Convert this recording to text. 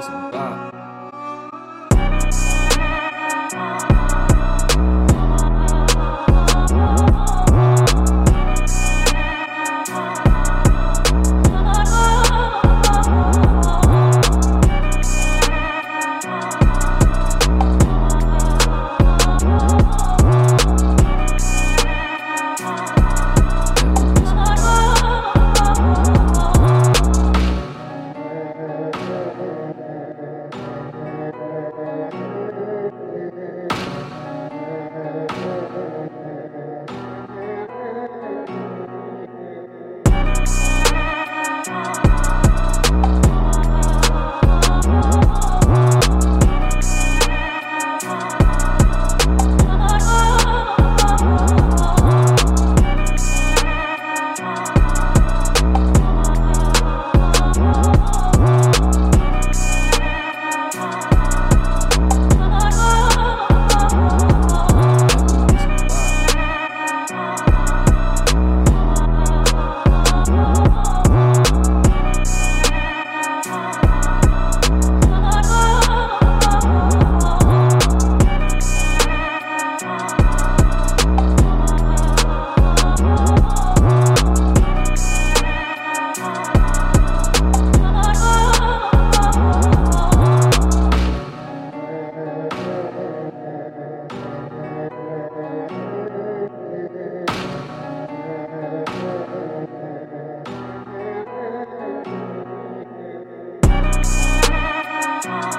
prison. Bye. Oh.